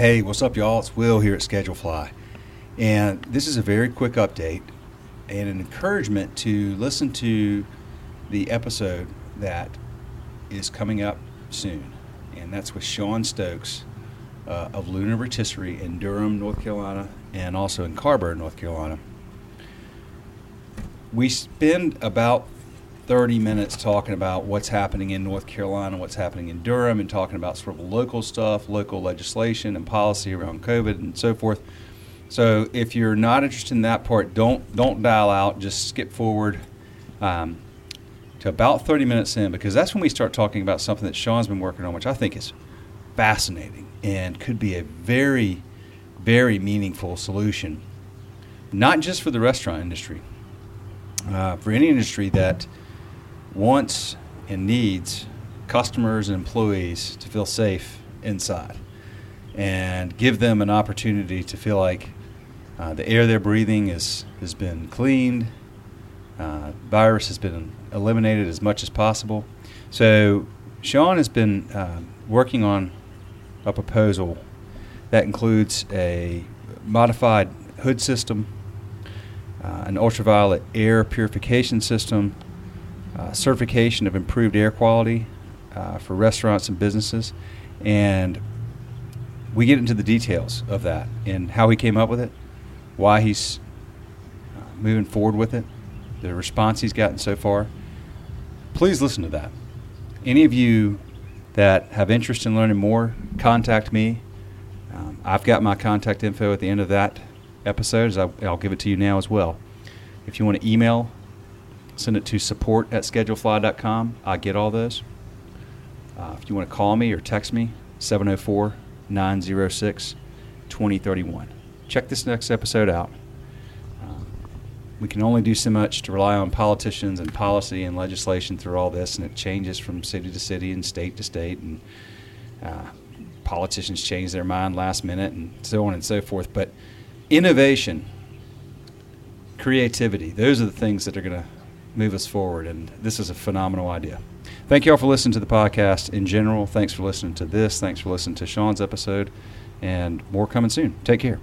Hey, what's up, y'all? It's Will here at Schedulefly. And this is a very quick update and an encouragement to listen to the episode that is coming up soon. And that's with Sean Stokes uh, of Luna Rotisserie in Durham, North Carolina, and also in Carrboro, North Carolina. We spend about 30 minutes talking about what's happening in North Carolina, what's happening in Durham, and talking about sort of local stuff, local legislation and policy around COVID and so forth. So if you're not interested in that part, don't don't dial out. Just skip forward um, to about 30 minutes in because that's when we start talking about something that Sean's been working on, which I think is fascinating and could be a very, very meaningful solution, not just for the restaurant industry, uh, for any industry that wants and needs customers and employees to feel safe inside and give them an opportunity to feel like uh, the air they're breathing is, has been cleaned, uh, virus has been eliminated as much as possible. So, Sean has been uh, working on a proposal that includes a modified hood system, uh, an ultraviolet air purification system, uh, certification of improved air quality uh, for restaurants and businesses. And we get into the details of that and how he came up with it, why he's uh, moving forward with it, the response he's gotten so far. Please listen to that. Any of you that have interest in learning more, contact me. Um, I've got my contact info at the end of that episode. I'll, I'll give it to you now as well. If you want to email send it to support at schedulefly.com. I get all those. Uh, if you want to call me or text me, 704 906 2031. Check this next episode out. Um, we can only do so much to rely on politicians and policy and legislation through all this, and it changes from city to city and state to state, and uh, politicians change their mind last minute, and so on and so forth. But innovation, creativity, those are the things that are going to move us forward. And this is a phenomenal idea. Thank you all for listening to the podcast in general. Thanks for listening to this. Thanks for listening to Sean's episode. And more coming soon. Take care.